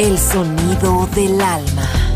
El sonido del alma.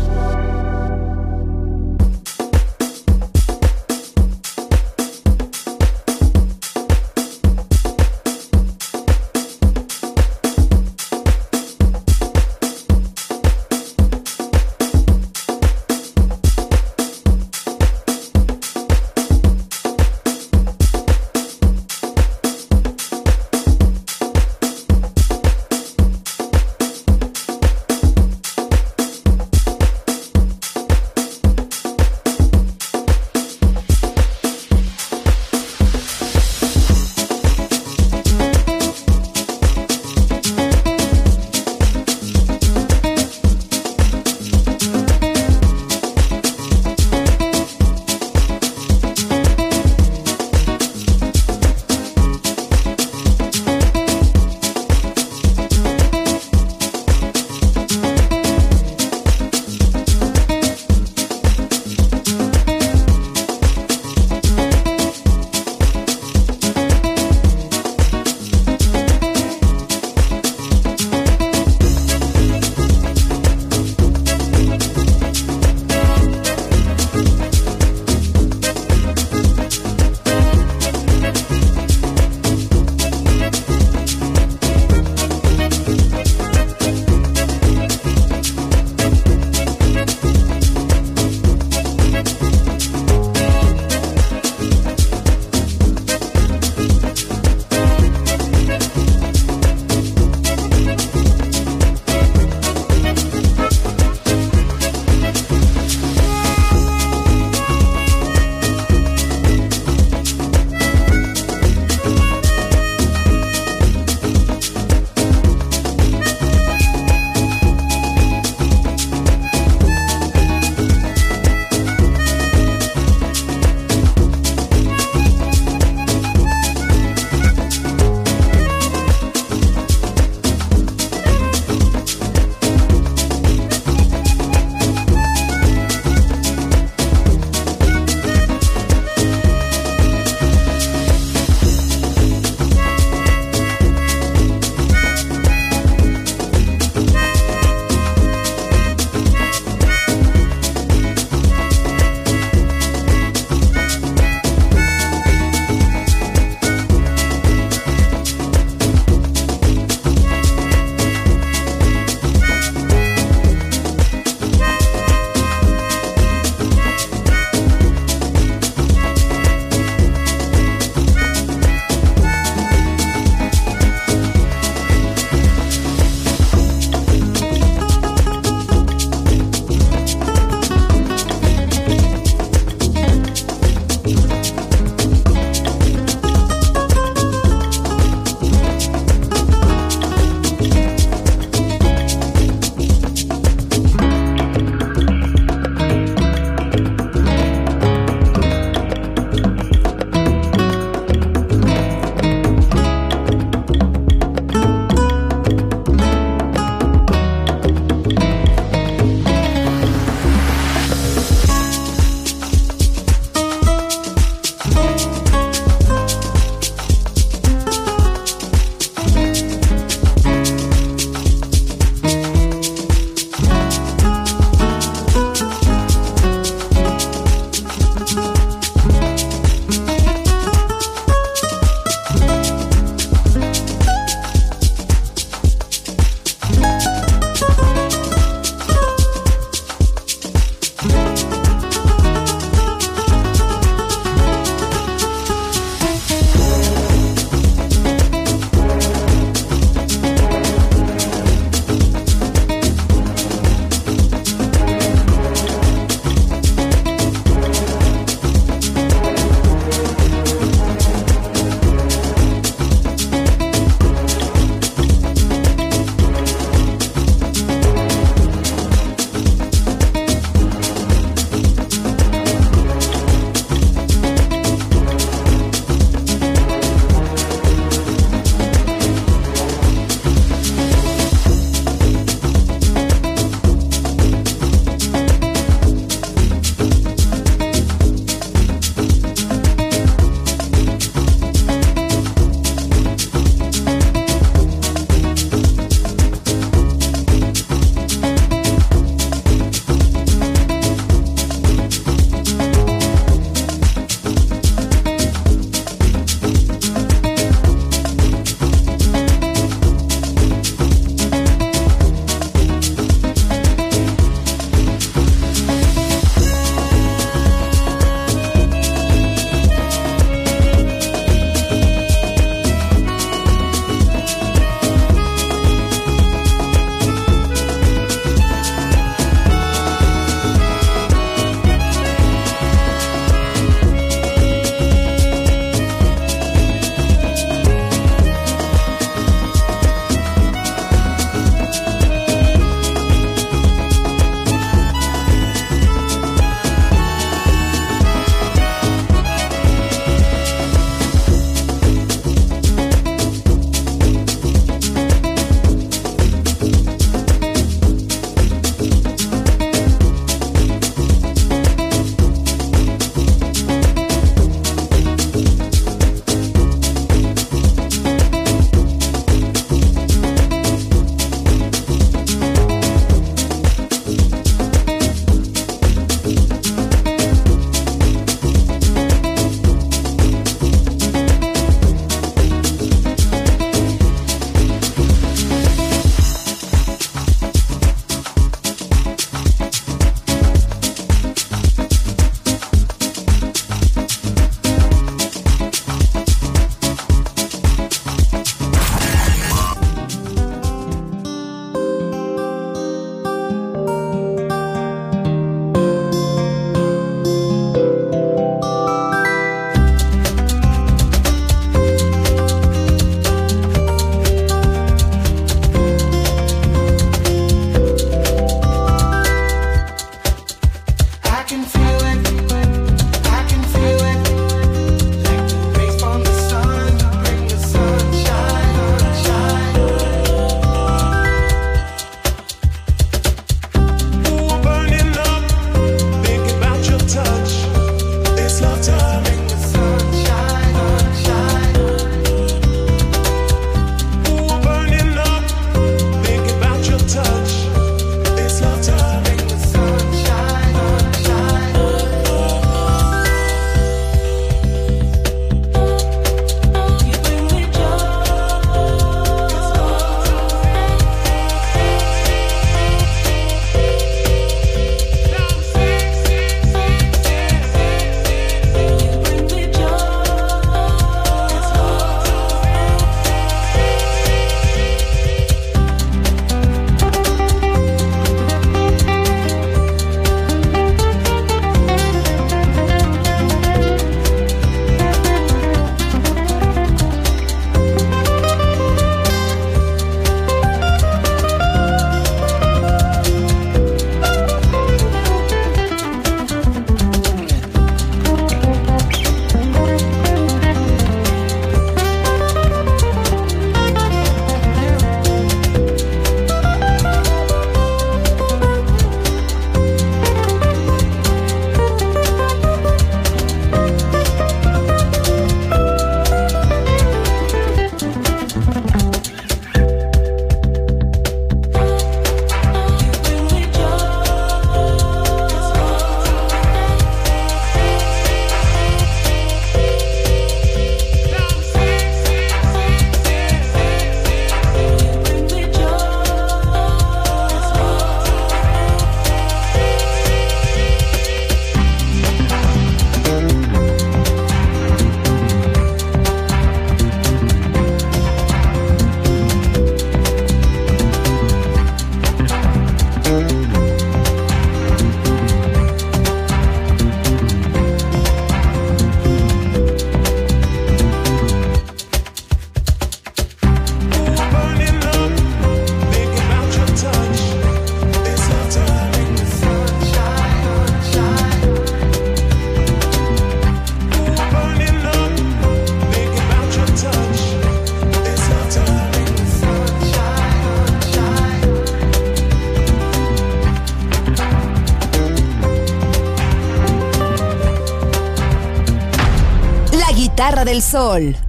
Sol.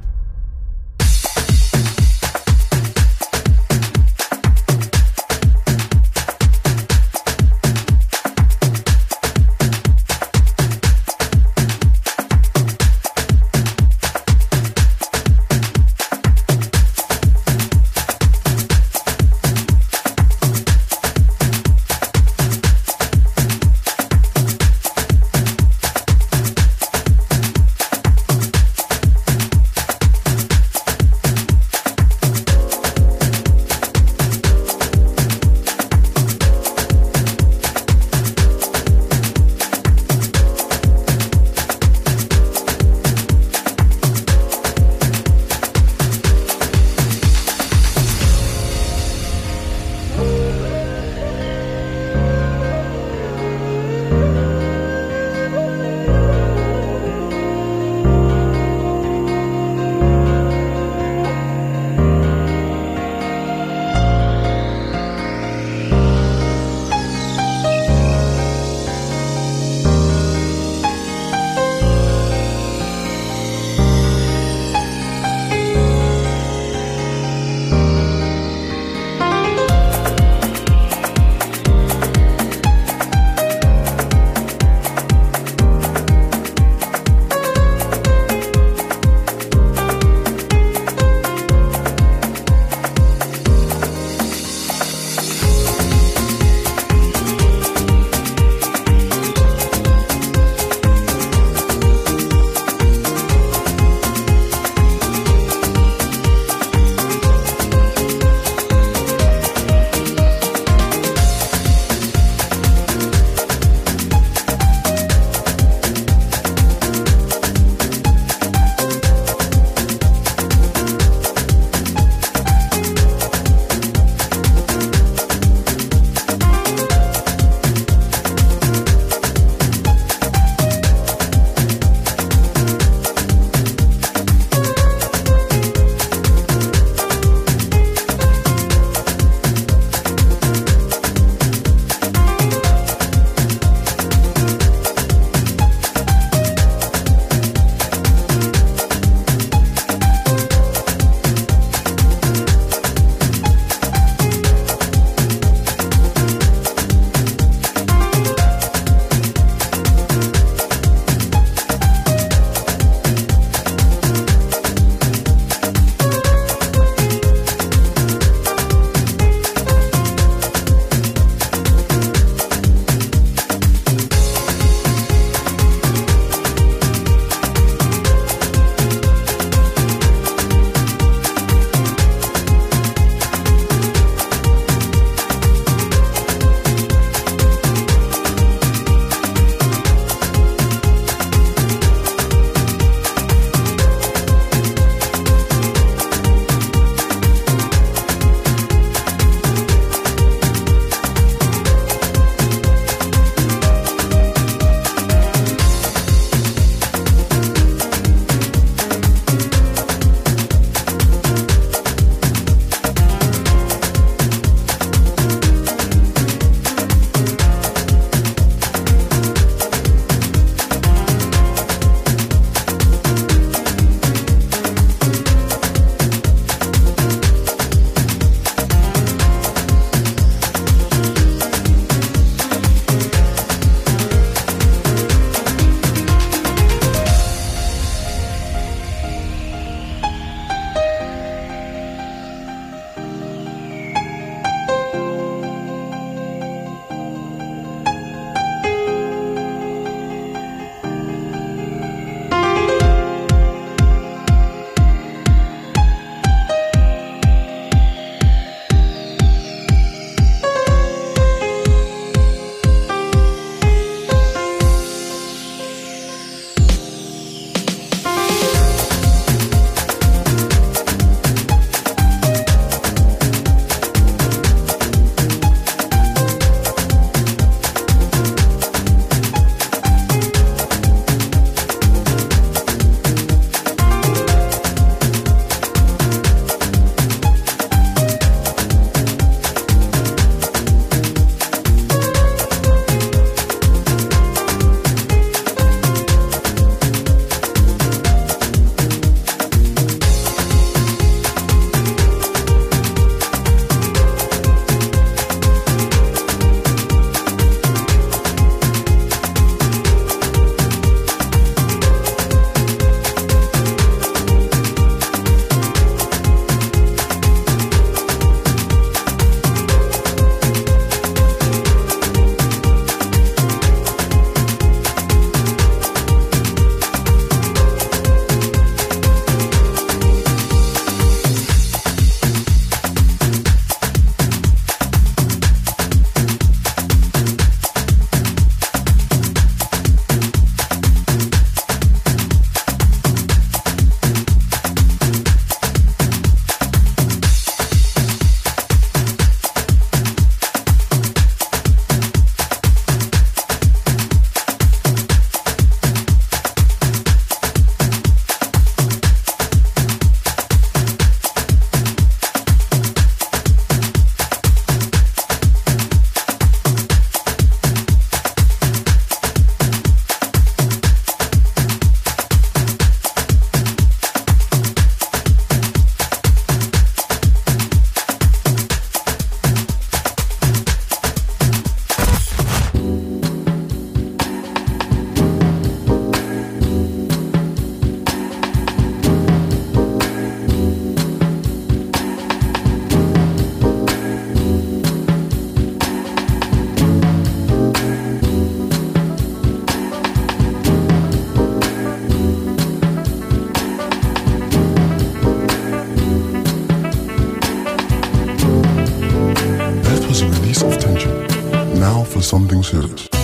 For something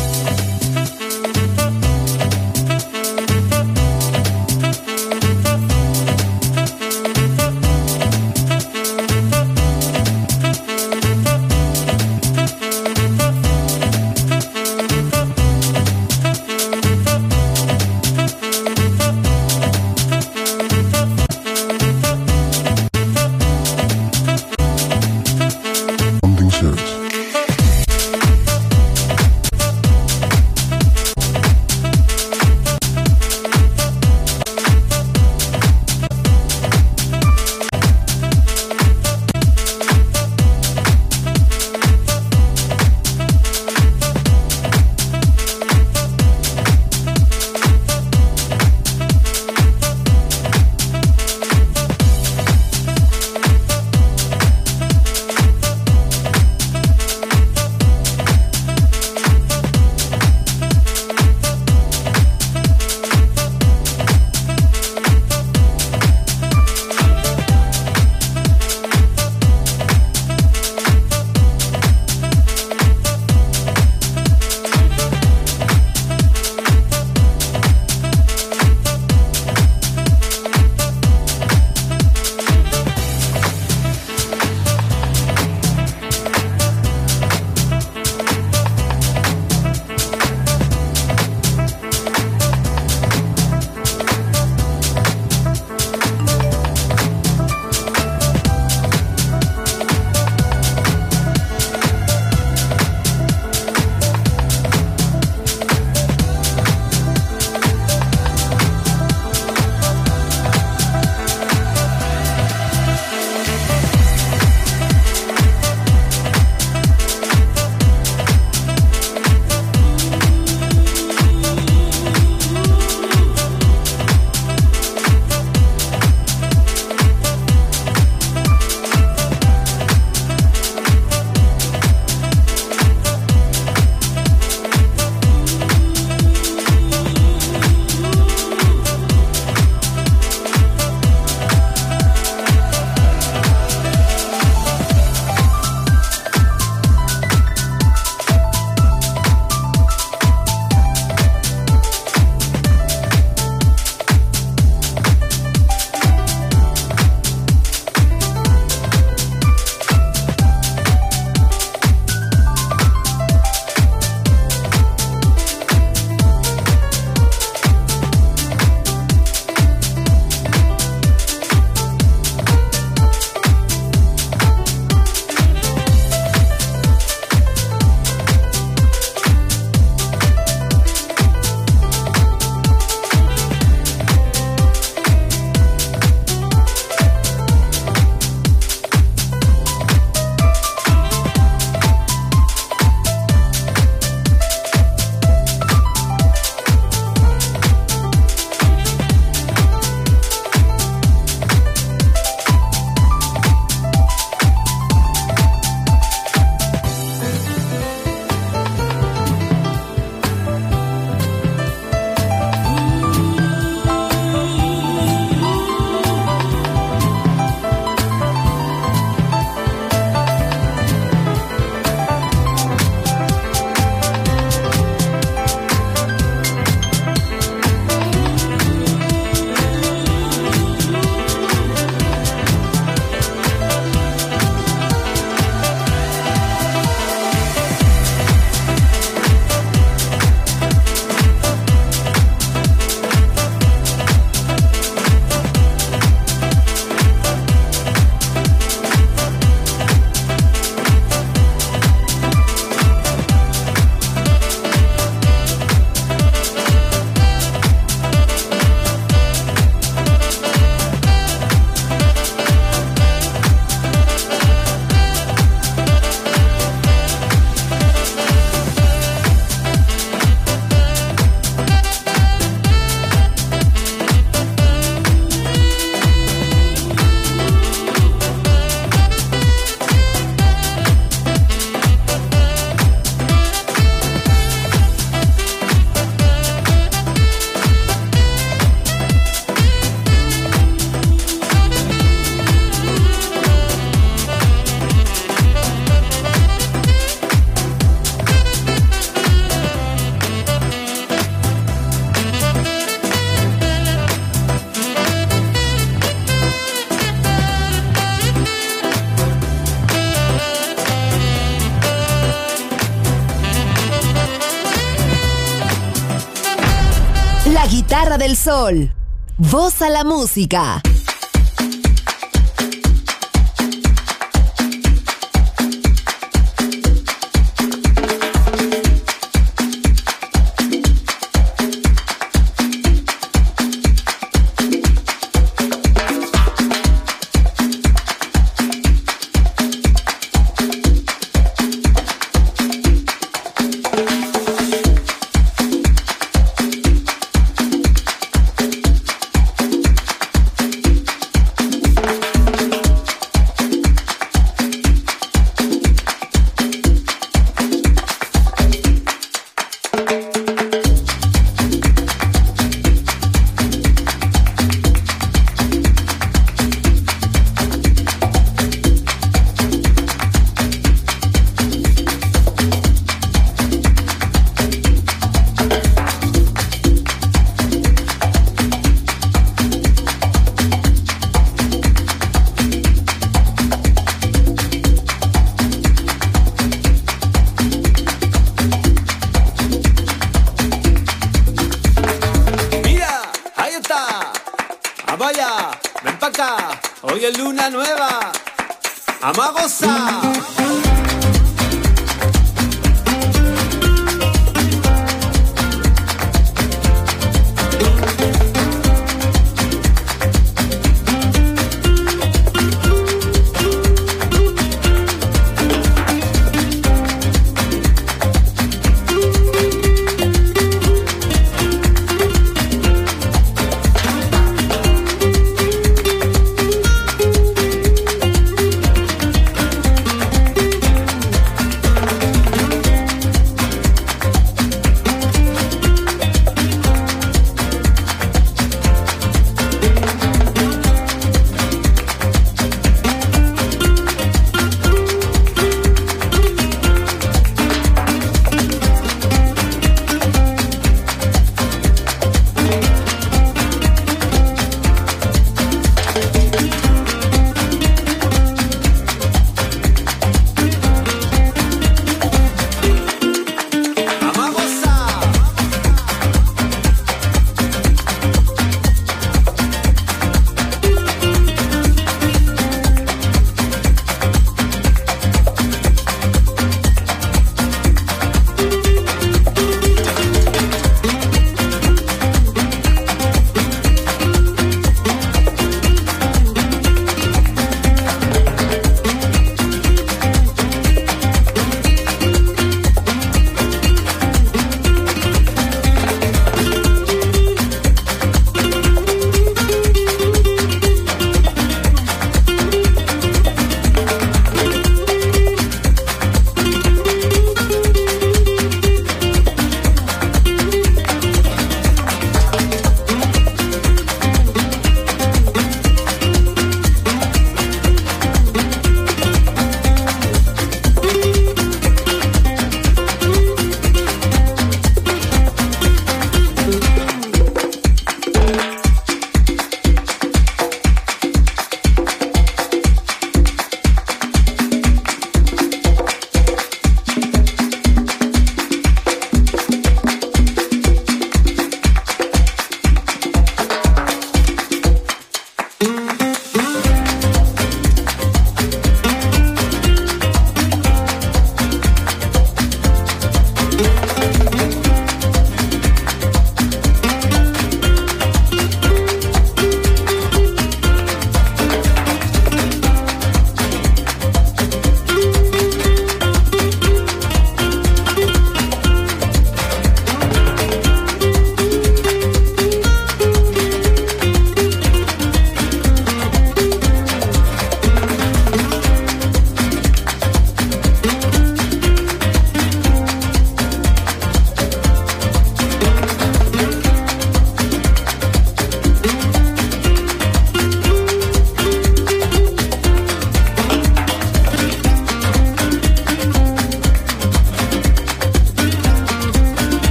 La guitarra del sol. Voz a la música.